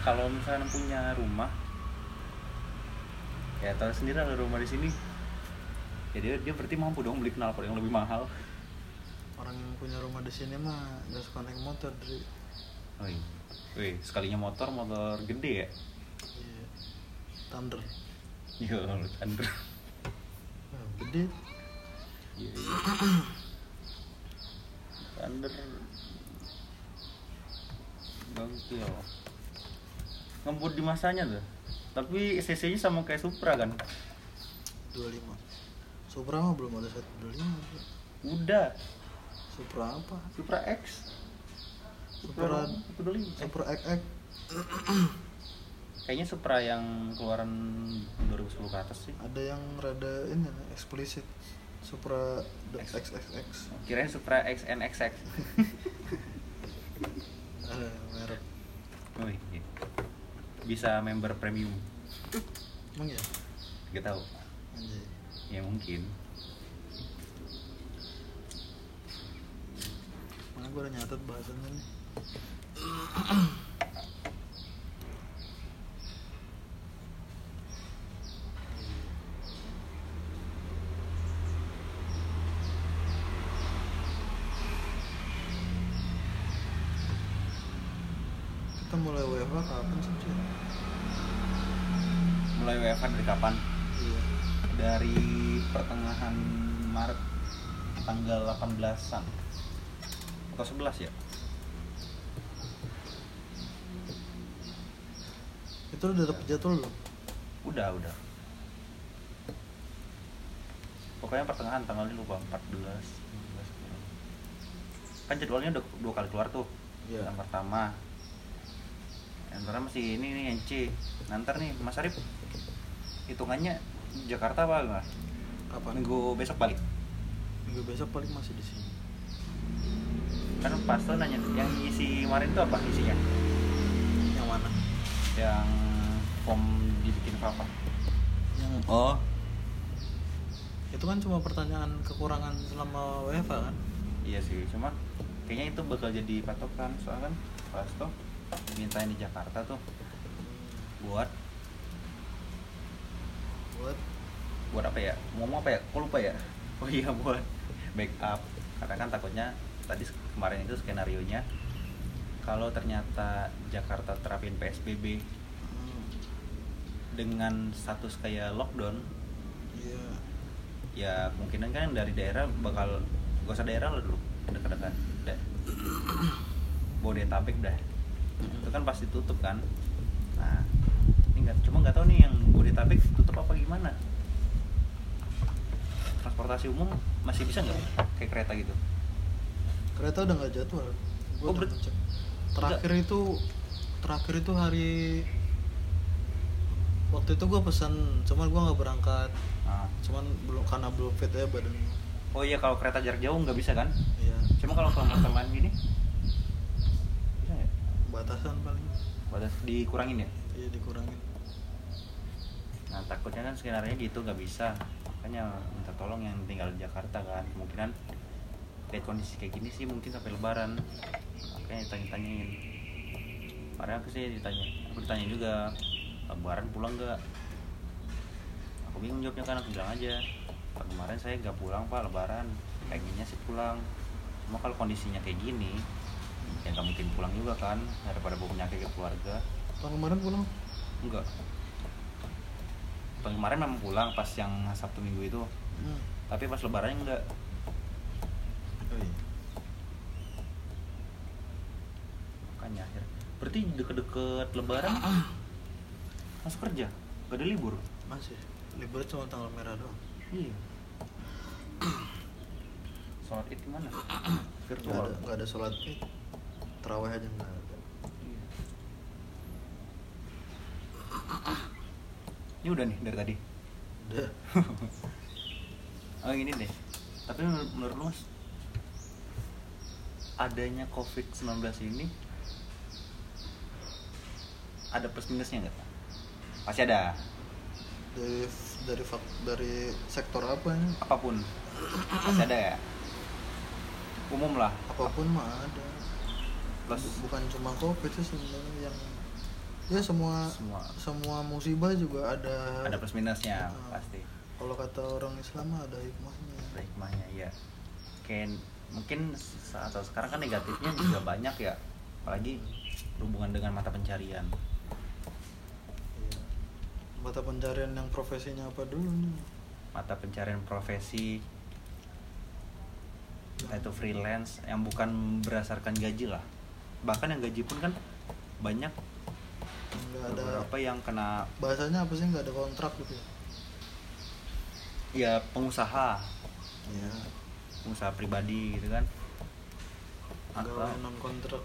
kalau misalnya punya rumah ya tahu sendiri ada rumah di sini ya dia dia berarti mampu dong beli knalpot yang lebih mahal orang yang punya rumah di sini mah nggak suka naik motor dari Wih, wih sekalinya motor motor gede ya iya. Thunder Yo, Thunder. Wah, gede Iya, iya. Thunder. Gokil. Ngebut di masanya tuh. Tapi cc-nya sama kayak Supra kan? 25 Supra mah belum ada 125 Bro. Udah, Supra apa? Supra X. Supra- 125. Supra XX Kayaknya Supra yang keluaran 2010 ke atas sih. ada yang rada ini eksplisit Supra X. XXX Kirain Supra XNXX. ada merek Wih, iya. Bisa member premium. emang ya Gak tahu. anjay Ya mungkin. mana gue udah nyatet bahasannya nih kita mulai WFH kapan sih cuy? Mulai WFH dari kapan? Iya. dari pertengahan Maret tanggal 18-an atau 11 ya Itu udah dapet jadwal belum? udah udah pokoknya pertengahan tanggal ini lupa 14 15. kan jadwalnya udah dua kali keluar tuh Iya. yang pertama yang pertama masih ini nih NC nanti nih Mas Arif hitungannya Jakarta apa enggak Kapan? minggu besok balik Minggu besok paling masih di sini. kan pas tuh nanya yang isi kemarin tuh apa isinya Yang mana? yang form dibikin apa Yang oh itu kan cuma pertanyaan kekurangan selama WFH kan? iya sih cuma kayaknya itu bakal jadi patokan soalnya kan pas tuh dimintain di Jakarta tuh buat Buat? Buat apa ya? Ngomong apa ya? Kok lupa ya? Oh iya buat backup. Karena kan takutnya tadi kemarin itu skenario nya kalau ternyata Jakarta terapin PSBB hmm, dengan status kayak lockdown iya. ya kemungkinan kan dari daerah bakal gak usah daerah lah dulu dekat-dekat udah Bodetabek dah itu kan pasti tutup kan? Nah cuma nggak tahu nih yang Bodetabek tutup apa gimana. Transportasi umum masih bisa nggak kayak kereta gitu? Kereta udah nggak jadwal. Gua Oh, ber-. Terakhir itu terakhir itu hari waktu itu gue pesan cuman gue nggak berangkat. Nah. cuman belum karena belum fit ya badan oh iya kalau kereta jarak jauh nggak bisa kan? Iya. Cuma kalau teman-teman gini? Bisa nggak? Batasan paling. Batas dikurangin ya? Iya dikurangin Nah takutnya kan skenario gitu nggak bisa. Makanya minta tolong yang tinggal di Jakarta kan. Kemungkinan lihat kondisi kayak gini sih mungkin sampai lebaran. Makanya tanya-tanyain Padahal aku sih ditanya Aku ditanya juga Lebaran pulang nggak? Aku bingung jawabnya kan. Aku bilang aja Pak kemarin saya nggak pulang pak lebaran. Pengennya sih pulang. Cuma kalau kondisinya kayak gini Ya nggak mungkin pulang juga kan. Daripada bawa penyakit ke keluarga. Tahun kemarin pulang? Enggak. Tahun kemarin memang pulang pas yang Sabtu Minggu itu. hmm. Tapi pas lebarannya enggak. oh, iya. Makanya akhir. Berarti deket-deket lebaran masuk kerja. Gak ada libur. masih libur cuma tanggal merah doang Iya. Sholat id gimana? nggak Virtual. ada nggak ada sholat id terawih aja nggak ada Iya. Ini udah nih dari tadi. udah Oh gini deh. Tapi menur- menurut lu mas, adanya COVID-19 ini ada plus minusnya nggak? Pasti ada. dari dari fak, dari sektor apa ini Apa pun. Pasti ada ya. Umum lah. apa pun mah ada Plus Bu- bukan cuma covid sih sebenarnya yang ya semua Semua. semua musibah juga ada ada plus minusnya Ah. pasti kalau kata orang Islam ada hikmahnya ada hikmahnya ya kayak mungkin saat saat sekarang kan negatifnya juga banyak ya apalagi berhubungan dengan mata pencarian Iya. mata pencarian yang profesinya apa dulu nih mata pencarian profesi entah itu freelance yang bukan berdasarkan gaji lah bahkan yang gaji pun kan banyak nggak ada beberapa yang kena bahasanya apa sih? Nggak ada kontrak gitu ya? Ya pengusaha. Ya pengusaha pribadi gitu kan. Atau non kontrak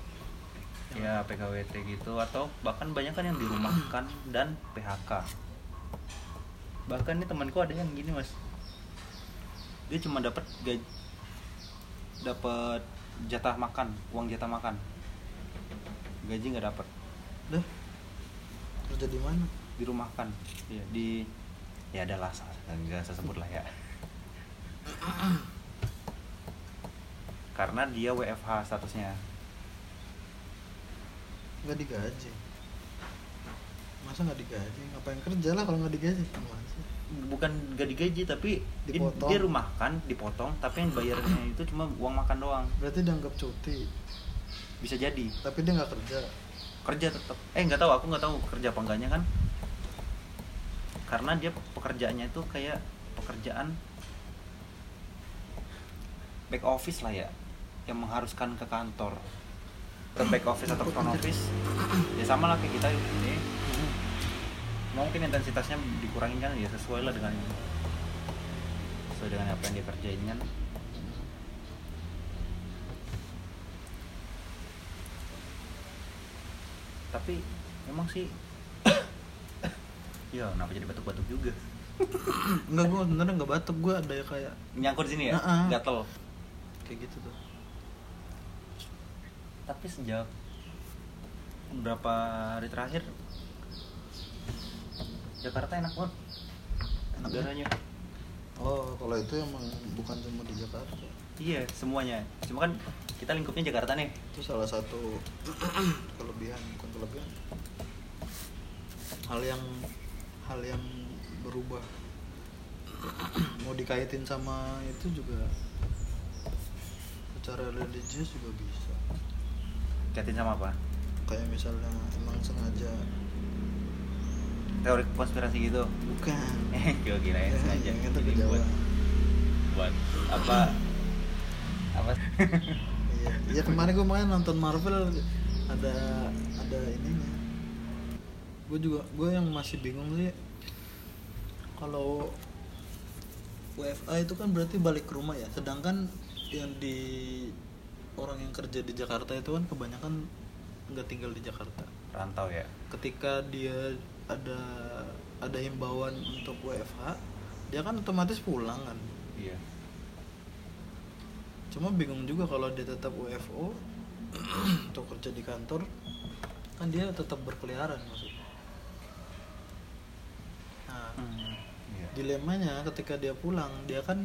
ya PKWT gitu. Atau bahkan banyak kan yang dirumahkan dan PHK bahkan nih temanku ada yang gini mas. Dia cuma dapat dapat jatah makan uang jatah makan. Gaji nggak dapat deh kerja di mana? Dirumahkan. Ya di ya adalah nggak saya sebut lah ya. Karena dia WFH statusnya. Nggak digaji. Masa nggak digaji? Ngapain kerja lah kalau nggak digaji? Sih? bukan gak digaji tapi di- Dipotong. dia rumahkan dipotong tapi yang bayarnya itu cuma uang makan doang. Berarti dianggap cuti. Bisa jadi. Tapi dia nggak kerja kerja tetap eh nggak tahu aku nggak tahu kerja apa enggaknya kan. Karena dia pekerjaannya itu kayak pekerjaan back office lah ya yang mengharuskan ke kantor. Ke back office atau front office. Ya sama lah kayak kita ini mungkin intensitasnya dikurangin kan ya sesuai lah dengan sesuai dengan apa yang dia kerjain kan tapi memang sih. Ya kenapa jadi batuk-batuk juga? Enggak gue sebenarnya nggak batuk gue ada ya kayak nyangkut di sini ya? Heeh. gatel. Kayak gitu tuh. Tapi sejak beberapa hari terakhir Jakarta enak banget. Enak udaranya oh kalau itu emang bukan cuma di Jakarta. Iya semuanya. Cuma kan kita lingkupnya Jakarta nih. Itu salah satu kelebihan bukan kelebihan. Hal yang hal yang berubah. Mau dikaitin sama itu juga secara religius juga bisa. Kaitin sama apa? Kayak misalnya emang sengaja. Teori konspirasi gitu. Bukan. Eh gue kirain sengaja. Yang itu Jadi kejauhan. buat buat apa? Apa iya kemarin gue main nonton Marvel ada ada ininya. Gue juga gue yang masih bingung sih kalau WFA itu kan berarti balik ke rumah ya? Sedangkan yang di orang yang kerja di Jakarta itu kan kebanyakan nggak tinggal di Jakarta. Rantau ya? Ketika dia ada ada himbauan untuk WFH dia kan otomatis pulang kan? Iya cuma bingung juga kalau dia tetap WFO atau kerja di kantor kan dia tetap berkeliaran maksudnya nah Hmm, iya. dilemanya ketika dia pulang dia kan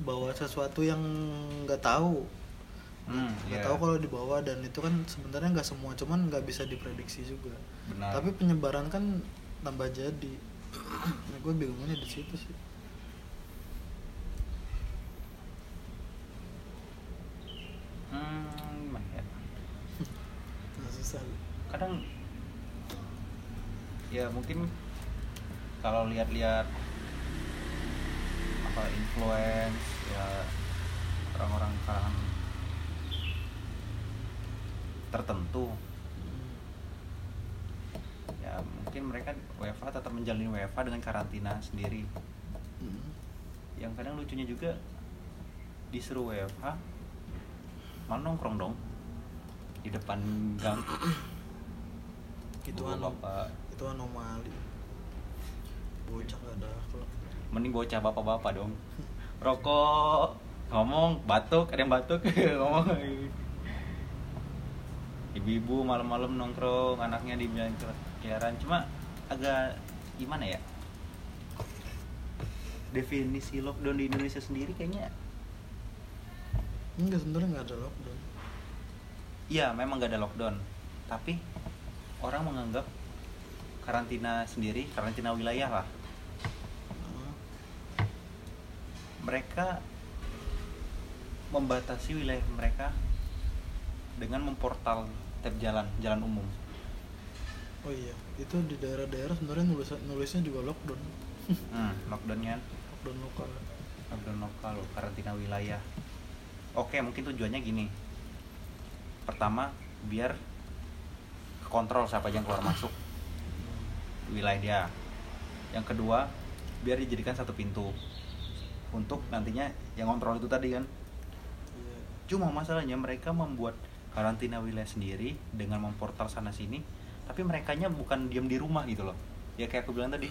bawa sesuatu yang nggak tahu Hmm, nggak iya. tahu kalau dibawa dan itu kan sebenarnya nggak semua cuman nggak bisa diprediksi juga Benar. tapi penyebaran kan tambah jadi nah, gue bingungnya di situ sih hmm, gimana ya? Kadang ya mungkin kalau lihat-lihat apa influence ya orang-orang kalangan tertentu. Ya mungkin mereka WFA tetap menjalani WFA dengan karantina sendiri. Hmm. yang kadang lucunya juga disuruh WFH malah nongkrong dong di depan gang. Itu anu bapak. itu anomali. Bocah gak ada akhlak. Mending bocah bapak-bapak dong. Rokok ngomong batuk ada yang batuk? Ngomong. Ibu-ibu malam-malam nongkrong anaknya di jalan keliaran cuma agak gimana ya? Definisi lockdown di Indonesia sendiri kayaknya enggak sebenarnya nggak ada lockdown Iya, memang gak ada lockdown. Tapi orang menganggap karantina sendiri karantina wilayah lah. Mereka membatasi wilayah mereka dengan memportal tab jalan jalan umum. Oh iya itu di daerah-daerah sebenarnya nulis nulisnya juga lockdown. Hmm, lockdownnya lockdown lokal. Lockdown lokal karantina wilayah. Oke mungkin tujuannya gini pertama biar kontrol siapa yang keluar masuk wilayah dia. Yang kedua biar dijadikan satu pintu untuk nantinya yang kontrol itu tadi kan? Cuma masalahnya mereka membuat karantina wilayah sendiri dengan memportal sana sini tapi mereka bukan diam di rumah gitu loh. Ya kayak aku bilang tadi.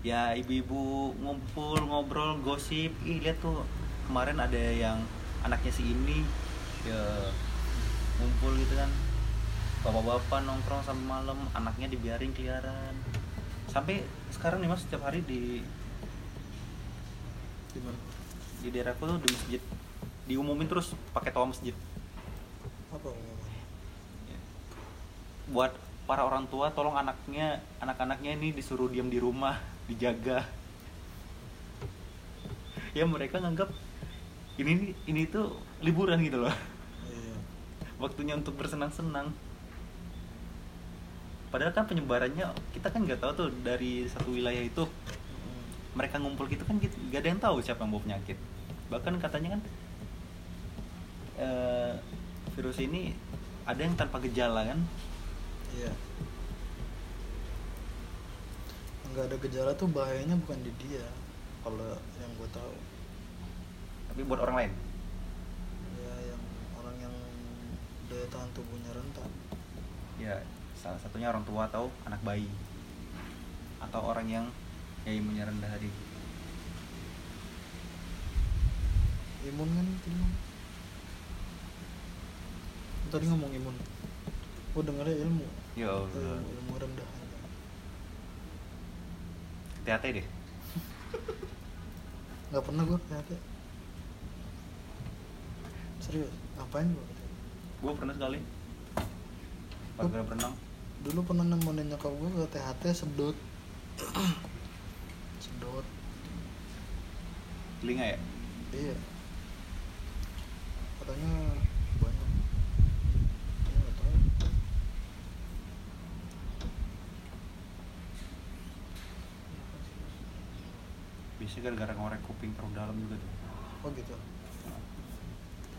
Ya ibu-ibu ngumpul ngobrol gosip. Ih lihat tuh kemarin ada yang anaknya si ini ya ngumpul gitu kan. Bapak-bapak nongkrong sampai malam anaknya dibiarin keliaran. Sampai sekarang nih mas setiap hari di gimana di daerahku tuh di masjid. Diumumin terus pakai toa masjid. Apa ngomongnya buat para orang tua tolong anaknya anak-anaknya ini disuruh diam di rumah dijaga. Ya mereka nganggap ini ini tuh liburan gitu loh. Iya. Waktunya untuk bersenang-senang. Padahal kan penyebarannya kita kan nggak tahu tuh dari satu wilayah itu. Hmm. mereka ngumpul gitu kan gitu gak ada yang tahu siapa yang bawa penyakit. Bahkan katanya kan eh, virus ini ada yang tanpa gejala kan? Iya. Nggak ada gejala tuh bahayanya bukan di dia kalau yang gue tahu tapi buat orang lain? Ya yang orang yang daya tahan tubuhnya rentan. Ya salah satunya orang tua atau anak bayi. Atau orang yang ya imunnya rendah tadi. Imun kan tadi tadi ngomong imun. Gue dengarnya ilmu. Ya Oh, Allah ilmu, ilmu rendah. Hati-hati deh. Nggak pernah gue ternyata serius? Ngapain gue gue pernah sekali. Pas gue berenang. dulu pernah nemenin nyokap gue ke THT sedot sedot telinga ya? Iya. Katanya banyak. Tahu. Biasanya gara-gara ngorek kuping terlalu dalam juga tuh. Oh gitu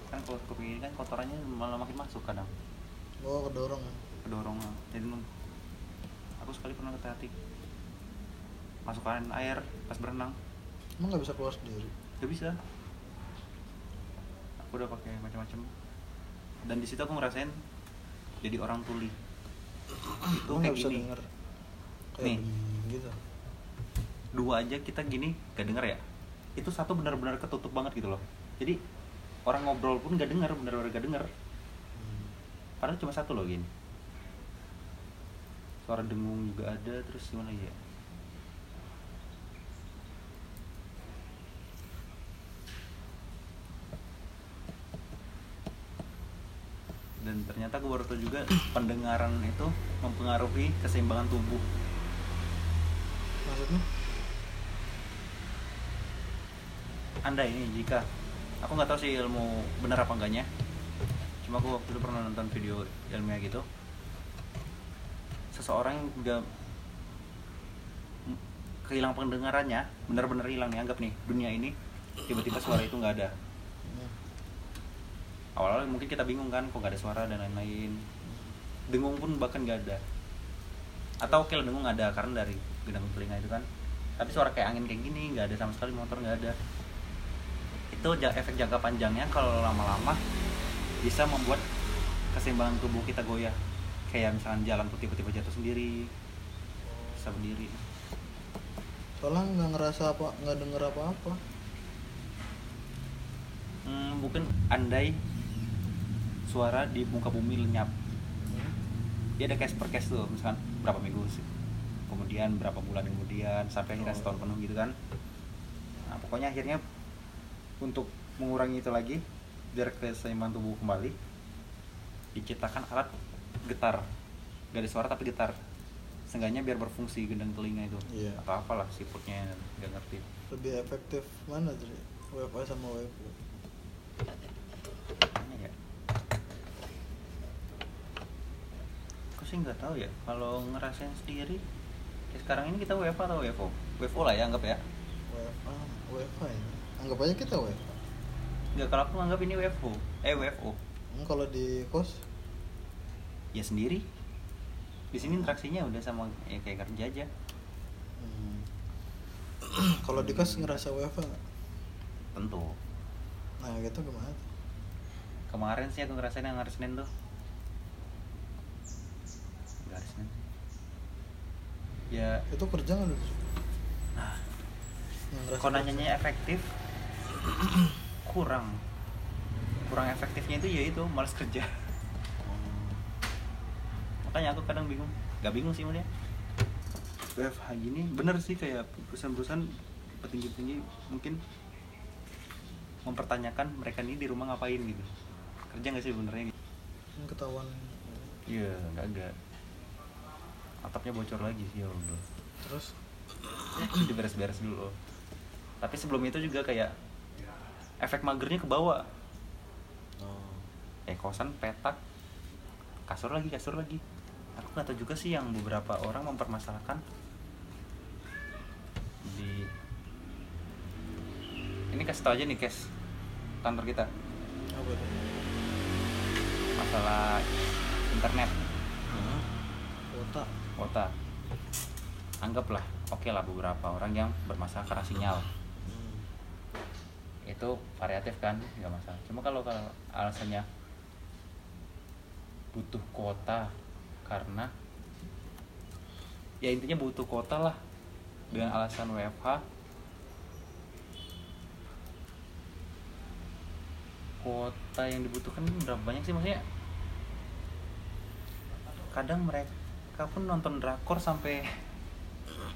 kan kalau kuping ini kan kotorannya malah makin masuk kadang. Oh kedorong. Kedorong jadi nun- aku sekali pernah ke hati masukkan air pas berenang. Emang nggak bisa keluar sendiri? Gak bisa. Aku udah pakai macam-macam. Dan di situ aku ngerasain jadi orang tuli. Itu kayak nggak bisa gini. denger? Kayak Nih. gitu. Dua aja kita gini gak denger ya? Itu satu benar-benar ketutup banget gitu loh. Jadi orang ngobrol pun gak denger benar-benar gak denger. Padahal cuma satu loh gini. Suara dengung juga ada terus gimana ya? Dan ternyata aku baru tahu juga pendengaran itu mempengaruhi keseimbangan tubuh. Maksudnya? Anda ini jika aku nggak tahu sih ilmu benar apa enggaknya. Cuma aku waktu itu pernah nonton video ilmiah gitu. Seseorang yang udah kehilangan pendengarannya benar-benar hilang nih anggap nih dunia ini tiba-tiba suara itu nggak ada. Awal-awal mungkin kita bingung kan kok nggak ada suara dan lain-lain. Dengung pun bahkan nggak ada. Atau oke lah dengung ada karena dari gendang telinga itu kan. Tapi suara kayak angin kayak gini nggak ada sama sekali motor nggak ada itu efek jangka panjangnya kalau lama-lama bisa membuat keseimbangan tubuh kita goyah kayak misalnya jalan tuh tiba-tiba jatuh sendiri bisa berdiri soalnya nggak ngerasa apa nggak denger apa-apa hmm, mungkin andai suara di muka bumi lenyap Hmm. dia ada case per case tuh misalkan berapa minggu sih kemudian berapa bulan kemudian sampai akhirnya Oh. setahun penuh gitu kan nah pokoknya akhirnya untuk mengurangi itu lagi biar keseimbangan tubuh kembali diciptakan alat getar. Gak ada suara tapi getar. Seenggaknya biar berfungsi gendang telinga itu. Iya. atau apalah siputnya nggak ngerti. Lebih efektif mana tuh WiFi sama Mana ya. Aku sih nggak tahu ya? Kalau ngerasain sendiri ya sekarang ini kita WFA atau WFO WFO lah ya anggap ya. WiFi WiFi anggap aja kita WiFi nggak kalau aku anggap ini WFO eh WFO Hmm, kalau di kos? Ya sendiri. Di sini interaksinya udah sama ya kayak kerja aja. Hmm. kalau di kos ngerasa WiFi nggak? tentu. Nah gitu gimana kemarin sih aku ngerasain yang hari Senin tuh. Nggak hari Senin. Ya. Itu kerja nggak lu nah kalau nanyanya efektif kurang. Kurang efektifnya itu ya itu malas kerja. Makanya aku kadang bingung. Nggak bingung sih maksudnya WFH gini bener sih kayak perusahaan-perusahaan petinggi-petinggi mungkin mempertanyakan mereka ini di rumah ngapain gitu. Kerja nggak sih benernya gitu ketahuan. Iya nggak agak atapnya bocor lagi sih ya Allah. Terus? Jadi beres-beres dulu. Tapi sebelum itu juga kayak efek magernya ke bawah oh. eh kosan petak. Kasur lagi kasur lagi. Aku nggak tahu juga sih yang beberapa orang mempermasalahkan. Di ini kasih tau aja nih kes. Kantor kita. Masalah internet. Kuota. Kuota. Anggaplah oke lah beberapa orang yang bermasalah karena sinyal. hmm. Itu variatif kan nggak masalah. Cuma kalau kalau alasannya butuh kuota karena ya intinya butuh kuota lah dengan alasan WFH kuota yang dibutuhkan berapa banyak sih maksudnya? Kadang mereka pun nonton drakor sampai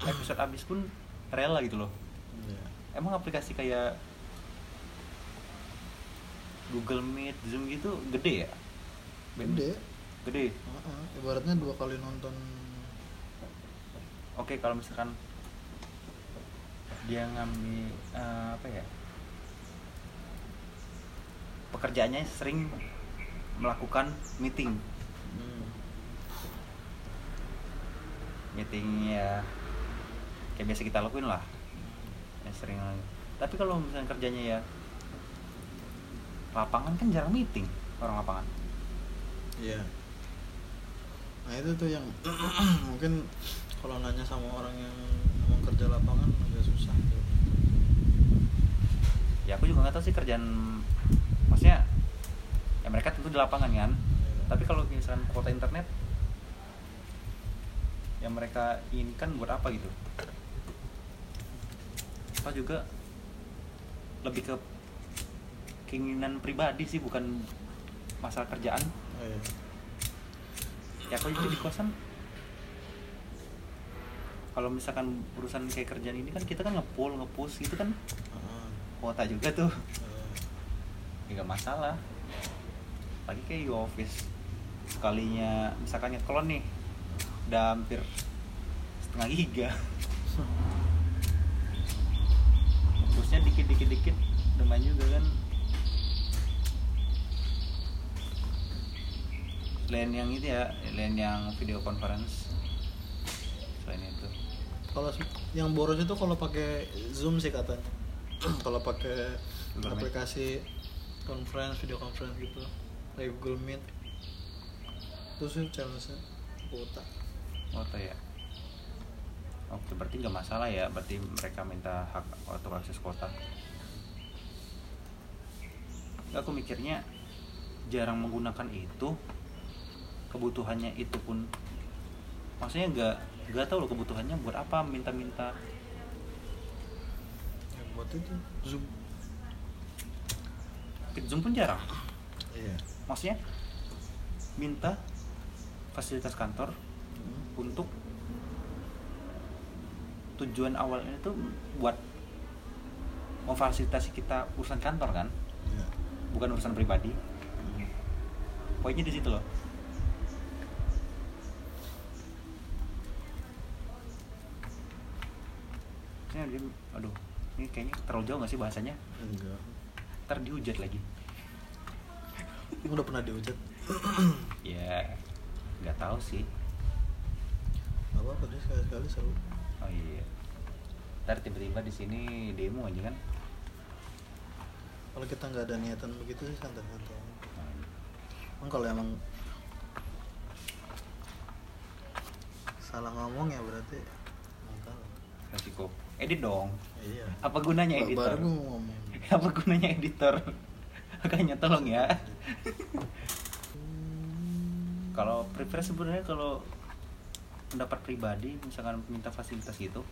episode habis pun rela gitu loh. Iya. emang aplikasi kayak Google Meet, Zoom gitu gede ya? gede Gede. Heeh, ibaratnya dua kali nonton Oke, kalau misalkan dia ngambil eh, apa ya? Pekerjaannya sering melakukan meeting. hmm. Meeting ya kayak biasa kita lakuin lah. Ya sering Tapi kalau misalnya kerjanya ya lapangan kan jarang meeting orang lapangan. Iya. Nah itu tuh yang mungkin kalau nanya sama orang yang emang kerja lapangan agak susah tuh. ya aku juga nggak tahu sih kerjaan maksudnya ya mereka tentu di lapangan kan Iya. tapi kalau misalkan kuota internet yang mereka inginkan buat apa gitu apa juga lebih ke keinginan pribadi sih bukan masalah kerjaan. Oh, iya. ya aku juga di kosan? Kalau misalkan urusan kayak kerjaan ini kan kita kan ngepull ngepush gitu kan? Kuota juga tuh. Ya nggak masalah. Lagi kayak di office. Sekalinya misalkan ngeklon nih udah hampir setengah giga. Terusnya dikit dikit dikit lumayan juga kan selain yang itu ya selain yang video conference. Selain itu. Kalau yang boros itu kalau pakai Zoom sih katanya. kalau pakai aplikasi conference, video conference gitu, kayak Google Meet. Itu sih challenge-nya kuota. foto ya. Oke berarti nggak masalah ya. Berarti mereka minta hak atau akses kuota. Aku mikirnya jarang menggunakan itu kebutuhannya itu pun maksudnya nggak nggak tahu loh kebutuhannya buat apa minta-minta Ya buat itu Zoom. Zoom pun jarang Iya. maksudnya minta fasilitas kantor Hmm. untuk tujuan awalnya itu buat memfasilitasi kita urusan kantor kan Iya. bukan urusan pribadi Hmm. poinnya di situ loh Maksudnya dia aduh ini kayaknya terlalu jauh gak sih bahasanya? Enggak. Ntar dihujat lagi. Udah pernah dihujat? Ya nggak tahu sih. Gak apa-apa deh sekali-sekali seru. Oh iya. Ntar tiba-tiba di sini demo aja kan? Kalau kita nggak ada niatan begitu sih santai-santai Nah, Emang kalau emang salah ngomong ya berarti masalah. resiko edit dong. Iya. apa gunanya editor? Baru gue mau ngomong. apa gunanya editor? Makanya tolong ya. Kalau prefer sebenarnya kalau pendapat pribadi misalkan minta fasilitas gitu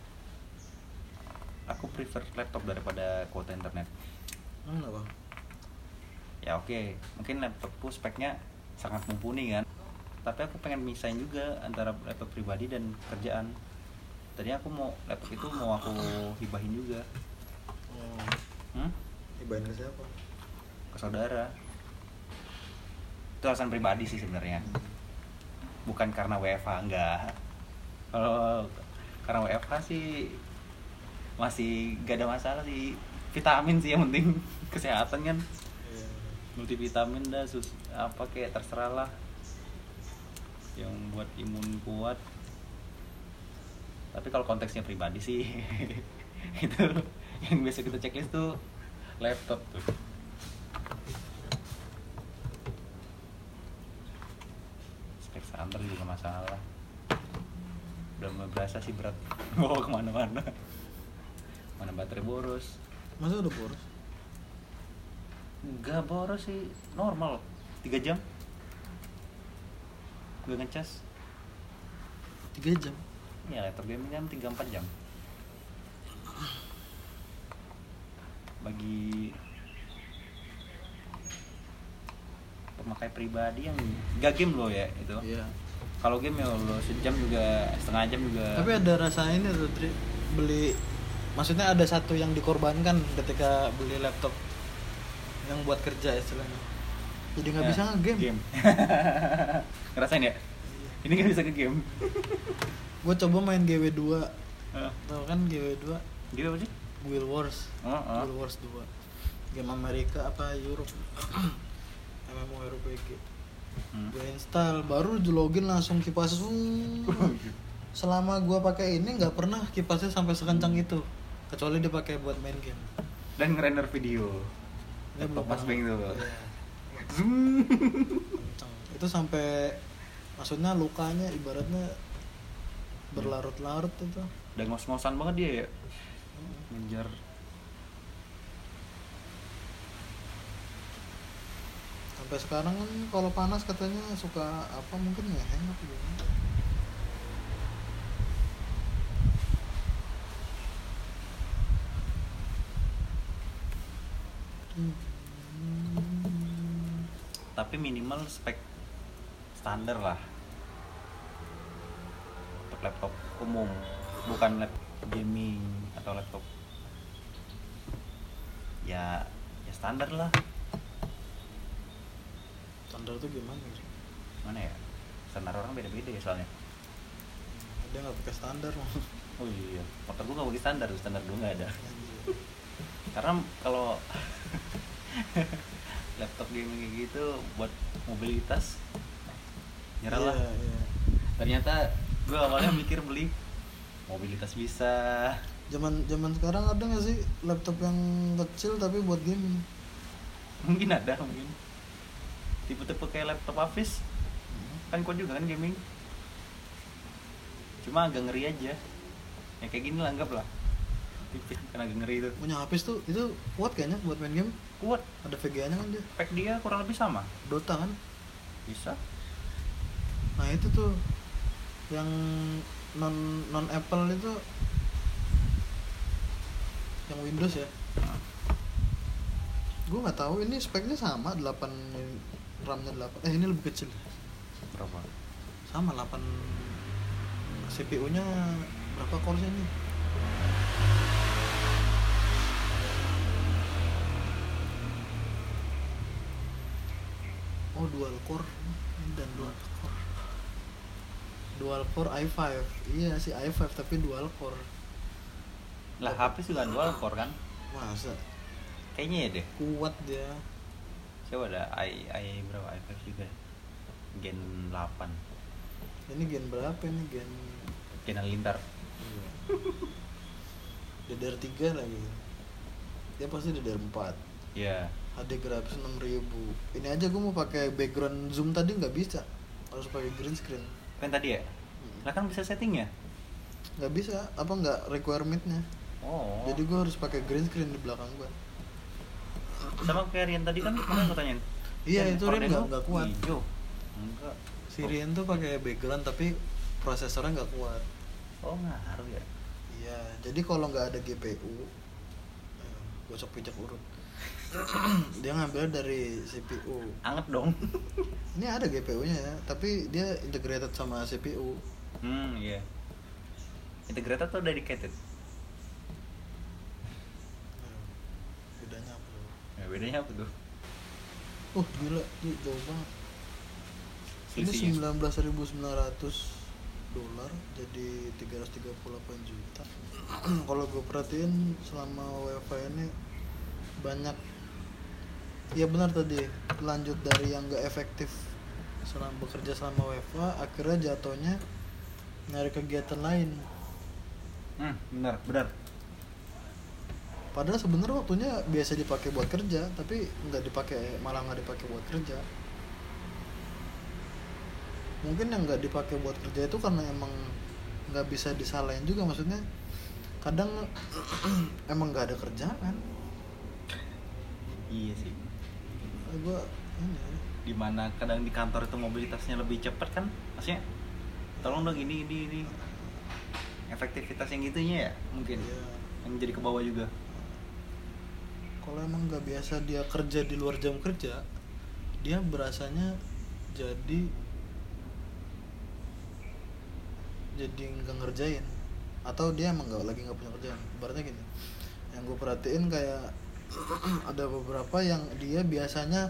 aku prefer laptop daripada kuota internet. Emang kenapa? ya oke. Mungkin laptopku speknya sangat mumpuni kan? Tapi aku pengen misahin juga antara laptop pribadi dan kerjaan tadi aku mau laptop itu mau aku hibahin juga. Oh, hmm? ibahin ke siapa? ke saudara. Itu alasan pribadi sih sebenarnya. Bukan karena WFH enggak. Kalau karena WFH sih masih gak ada masalah sih. Vitamin sih yang penting. Kesehatan kan. Iya. multivitamin dah sus apa kayak terserah lah. Yang buat imun kuat tapi kalau konteksnya pribadi sih itu yang biasa kita checklist tuh laptop tuh. Spek standar juga masalah. Udah berasa sih berat bawa ke mana-mana. Mana baterai boros. Masa udah boros? Enggak boros sih, normal. 3 jam. Gue ngecas. 3 jam. Ya laptop gaming kan 3-4 jam Bagi Pemakai pribadi yang Gak game lo ya itu Iya. Kalau game ya lo sejam juga setengah jam juga Tapi ada rasa ini tuh, Tri. Beli maksudnya ada satu yang dikorbankan ketika beli laptop yang buat kerja istilahnya. Jadi nggak Ya, bisa nge-game. game. Ngerasain ya? Ini gak bisa ke game Gue coba main GW2. Ah, Tahu kan GW2? Gitu apa sih? Guild Wars. Oh, oh. Guild Wars 2. Game Amerika apa Europe? MMORPG. Hmm. Gue install, baru login langsung kipas. Selama gua pakai ini nggak pernah kipasnya sampai sekencang itu. Kecuali dia pakai buat main game. Dan ngerender video Ini Laptop pernah. Beng tuh Iya, Zoom. Itu sampai maksudnya lukanya ibaratnya berlarut-larut itu. Udah ngos-ngosan banget dia ya Ngejar Sampai sekarang kan kalau panas katanya suka apa mungkin ya hang apa gimana. Tapi minimal spek standar lah laptop umum Bukan laptop gaming atau laptop Ya ya standar lah Standar tuh gimana? sih? Mana ya? Standar orang beda-beda ya soalnya Dia nggak pakai standar mah. Oh iya Motor gua gak pakai standar, standar gua gak ada karena kalau laptop gaming kayak gitu buat mobilitas nyerah lah Iya, iya. ternyata gue awalnya mikir beli mobilitas bisa. Zaman zaman sekarang ada nggak sih laptop yang kecil tapi buat gaming? mungkin ada mungkin. Tipe-tipe kayak laptop Hafiz kan kau juga kan gaming. Cuma agak ngeri aja. Ya kayak gini lah anggap lah tipis kan agak ngeri itu. Punya Hafiz tuh itu kuat kayaknya buat main game. kuat. Ada VGA-nya kan dia. spek dia kurang lebih sama. Dota kan. bisa. Nah itu tuh yang non non Apple itu yang Windows ya. Nah, Gue nggak tahu ini speknya sama 8 RAM-nya 8. Eh ini lebih kecil. berapa Sama 8 CPU-nya berapa core-nya nih? Oh dual core dan dual core. Dual core i5. Iya sih i5 tapi dual core. lah HP juga dual core kan? Masa? Kayaknya ya deh. Kuat dia. Coba ada i i berapa? i5 juga. Gen 8 ini gen berapa ini? Gen gen Halilintar iya. DDR 3 lagi. Dia pasti DDR4 ya HD grafis 6000 ini aja gue mau pakai background zoom tadi nggak bisa. Harus pakai green screen kan tadi ya? Hmm. lah kan bisa settingnya nggak bisa. Apa nggak requirementnya oh. Jadi gue harus pakai green screen di belakang gue sama kayak Rian tadi kan kemarin aku tanyain. Iya, itu Rian nggak- nggak kuat. hijau. Enggak. Si Rian tuh pakai background tapi prosesornya nggak kuat. Oh ngaruh ya? Iya jadi kalau nggak ada GPU eh, gosok pijak urut dia ngambil dari CPU anget dong ini ada GPU-nya ya tapi dia integrated sama CPU hmm iya integrated atau dedicated Nah, bedanya apa loh? ya, bedanya apa tuh Uh gila, ini jauh banget. Ini Selisihnya. 19.900 dolar jadi 338 juta. Kalau gue perhatiin selama WiFi ini banyak ya benar tadi. Lanjut dari yang gak efektif selama bekerja selama WiFi akhirnya jatuhnya nyari kegiatan lain. Hmm benar benar. Padahal sebenarnya waktunya biasa dipakai buat kerja tapi nggak dipakai malah nggak dipakai buat kerja. Mungkin yang nggak dipakai buat kerja itu karena emang nggak bisa disalahin juga maksudnya kadang emang nggak ada kerjaan. Iya sih gue di mana kadang di kantor itu mobilitasnya lebih cepat kan? Maksudnya tolong dong ini ini ini. Efektivitas yang gitunya ya mungkin. Ya yang jadi ke bawah juga. Kalau emang nggak biasa dia kerja di luar jam kerja dia berasanya jadi jadi nggak ngerjain. Atau dia emang nggak lagi nggak punya kerjaan. Berarti gini. Yang gue perhatiin kayak ada beberapa yang dia biasanya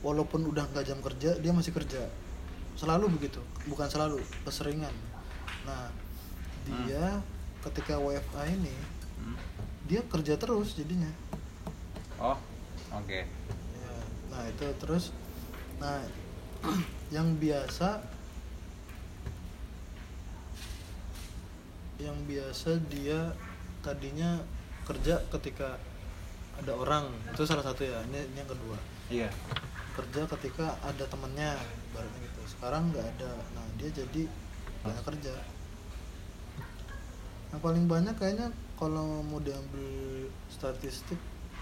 walaupun udah nggak jam kerja dia masih kerja. Selalu begitu bukan selalu keseringan. Nah dia ketika WFA ini Hmm. dia kerja terus jadinya. Oh oke. Ya, nah itu terus. Nah yang biasa yang biasa dia tadinya kerja ketika ada orang itu salah satu ya ini, ini yang kedua. Iya. Kerja ketika ada temennya barunya gitu. Sekarang nggak ada. Nah dia jadi banyak kerja. Yang paling banyak kayaknya kalau mau diambil statistik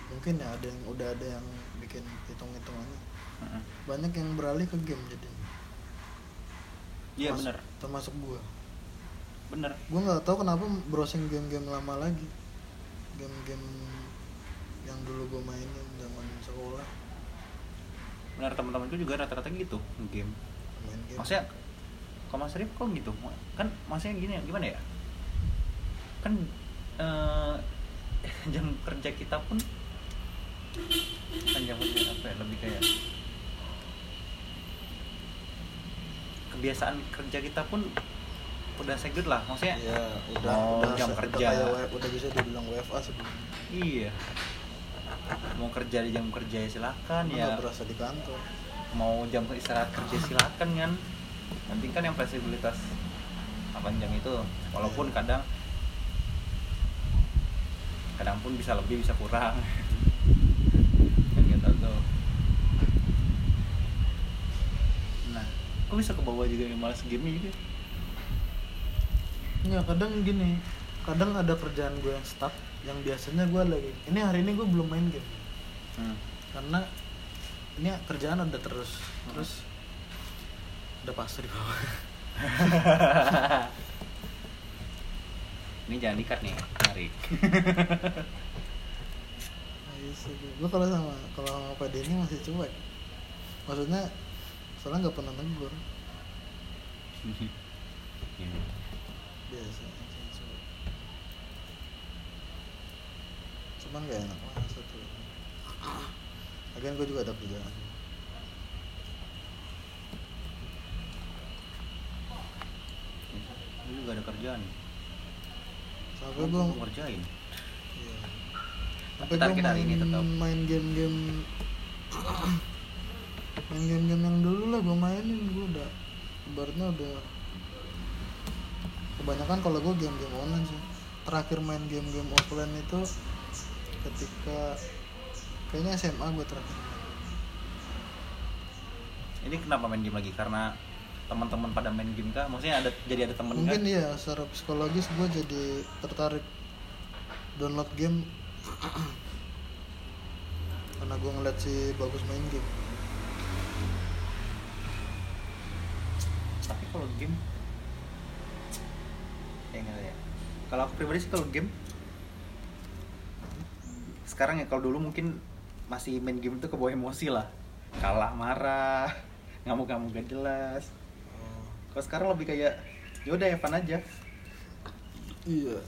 mungkin ya ada yang udah ada yang bikin hitung hitungannya Mm-mm. banyak yang beralih ke game jadi. Iya Termas- benar termasuk gua. Benar gua nggak tahu kenapa browsing game-game lama lagi. Game-game yang dulu gua mainin zaman sekolah. Benar teman-temanku juga rata-rata gitu game. Main game. Maksudnya kalau Mas Rif kok gitu? Kan maksudnya gini gimana ya? Kan eh, jam kerja kita pun kan jam kerja apa ya? Lebih kayak kebiasaan kerja kita pun udah seged lah. Maksudnya ya udah Mau udah jam udah kerja. kayak W- udah bisa dibilang WFA sebelumnya. Iya mau kerja di jam kerja ya silakan ya. berasa di kantor. Mau jam istirahat kerja silakan kan. Nanti kan yang fleksibilitas 8 jam itu. Walaupun kadang kadang pun bisa lebih bisa kurang. Kan tuh. Nah kok bisa ke bawah juga yang malas game juga? Ya kadang gini. Kadang ada kerjaan gue yang stuck yang biasanya gue lagi ini hari ini gue belum main game. Hmm. karena ini kerjaan ada terus terus udah pasti di bawah. Ini jangan dikat nih tarik gue kalau sama kalau sama Pak Denny masih cuek. Maksudnya soalnya nggak pernah negur. Ini. biasa aja cuek cuman gak enak. Lah satu. Lagian gue juga ada kerjaan. Ini juga ada kerjaan. Sampai Kamu gue ngerjain. Tapi Ntar gue main ini tetap. main game-game main game-game yang dulu lah gue mainin. Gue udah ibaratnya udah kebanyakan kalau gue game-game online sih. Terakhir main game-game offline itu ketika kayaknya SMA gue terakhir. Ini kenapa main game lagi? Karena teman-teman pada main game kah? Maksudnya ada jadi ada temen mungkin kah? iya secara psikologis gue jadi tertarik download game. Karena gue ngeliat si bagus main game. Tapi kalau game ya enggak ya. Kalau aku pribadi sih kalau game sekarang ya kalau dulu mungkin masih main game tuh kebawa emosi lah. Kalah marah ngamuk-ngamuk gak jelas. Kalau sekarang lebih kayak yaudah Evan aja. Iya.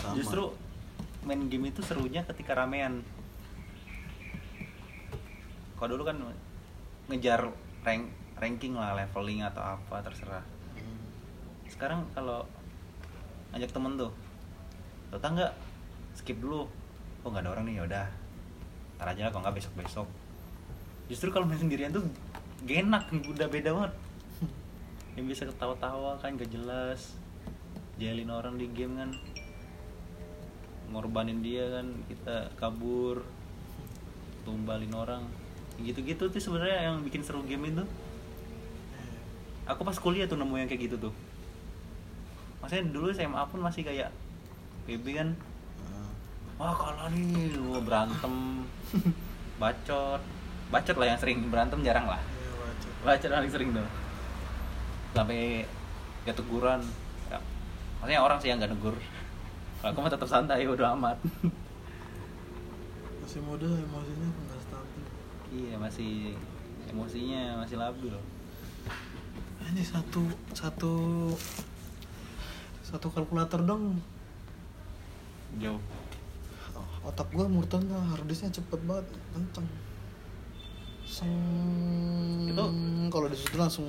Sama. justru main game itu serunya ketika ramean. Kalau dulu kan ngejar rank ranking lah leveling atau apa terserah. Hmm. sekarang kalau ngajak temen tuh tau nggak skip dulu. Oh nggak ada orang nih yaudah ntar aja lah kalau nggak besok besok justru kalau main sendirian tuh gak enak udah beda banget. Yang bisa ketawa-tawa kan gak jelas. Jelin orang di game kan. Ngorbanin dia kan kita kabur. Tumbalin orang. Gitu-gitu tuh sebenarnya yang bikin seru game itu. Aku pas kuliah tuh nemu yang kayak gitu tuh. Maksudnya dulu SMA pun masih kayak PB kan wah kalah nih. Lu berantem. Bacot. Bacot lah yang sering berantem jarang lah. Iya, baca. bacot paling sering tuh. Sampai gak teguran ya, maksudnya orang sih yang gak negur. Kalau aku mah tetap santai udah amat. Masih muda emosinya nggak stabil. Iya masih emosinya masih labil. Ini satu satu satu kalkulator dong. Jauh otak gue muternya harddisknya cepet banget kenceng. Seng Itu- kalau di situ langsung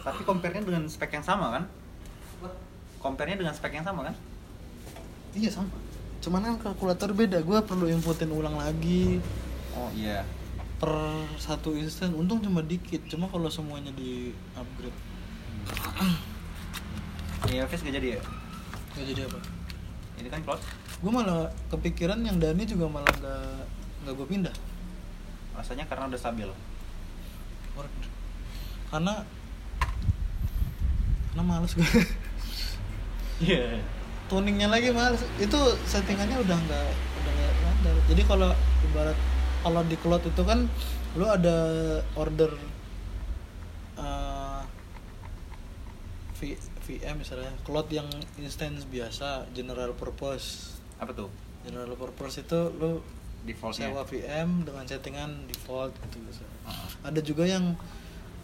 tapi compare-nya dengan spek yang sama kan? Compare-nya dengan spek yang sama kan? Iya sama. Cuman kan kalkulator beda. Gue perlu inputin ulang lagi. Oh iya. Per satu instan untung cuma dikit. Cuma kalau semuanya di upgrade. Iya Face gak jadi ya? Nggak jadi apa? Ini kan cloud gue malah kepikiran yang Dani juga malah nggak nggak gue pindah. Rasanya karena udah stabil. Karena karena males gue iya. Tuningnya lagi males. Itu settingannya udah nggak udah nggak ada jadi kalau ibarat kalau di cloud itu kan lu ada order uh, V, VM misalnya. Cloud yang instance biasa general purpose apa tuh general purpose itu lu defaultnya sewa VM dengan settingan default gitu. Ah. ada juga yang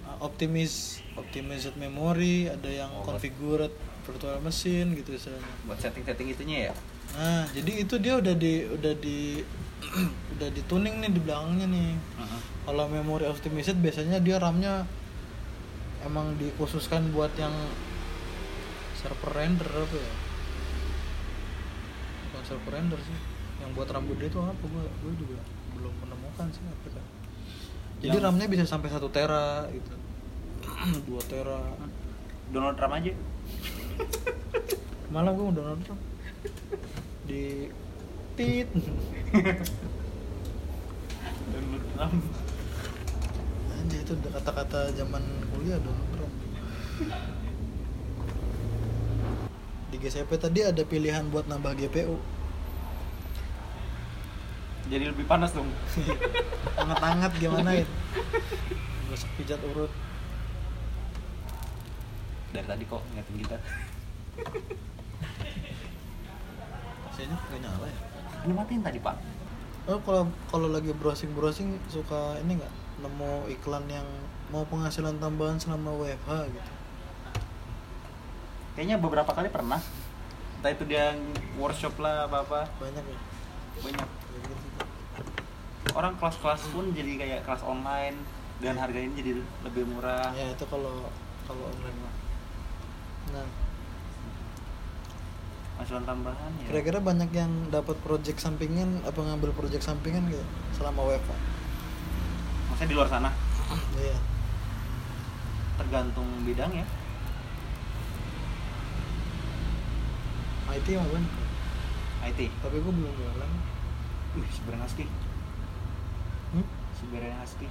uh, optimis optimized memory ada yang Oh, configured virtual machine gitu misalnya buat setting-setting itunya ya nah jadi itu dia udah di udah di udah di tuning nih di belakangnya nih Heeh. kalau memori optimized biasanya dia RAM-nya emang dikhususkan buat yang server render apa ya bukan server render sih. Yang buat RAM gede itu apa? Gua gua juga belum menemukan sih apa kan jadi Yang- RAM-nya bisa sampai satu tera gitu. Dua tera. Download RAM aja. Malah mau download RAM di tit. Download RAM Anjir itu kata-kata zaman kuliah dong bro. Di GCP tadi ada pilihan buat nambah GPU. Jadi lebih panas dong Hangat-hangat gimana ya? Gosok pijat urut. dari tadi kok ngeliatin kita Hasilnya nggak nyala ya? ini matiin tadi pak Oh kalau kalau lagi browsing browsing suka ini nggak nemu iklan yang mau penghasilan tambahan selama WFH gitu. kayaknya beberapa kali pernah entah itu dia workshop lah apa apa Banyak ya. banyak. Orang kelas-kelas pun jadi kayak kelas online dan harganya jadi lebih murah. Ya itu kalau kalau online mah. Nah, penghasilan tambahan ya. Kira-kira banyak yang dapat project sampingan apa ngambil project sampingan gitu selama WFH maksudnya di luar sana? Iya. Tergantung bidang ya. IT mah banyak. IT tapi gue belum jualan. Wih sebenarnya husky sebenarnya husky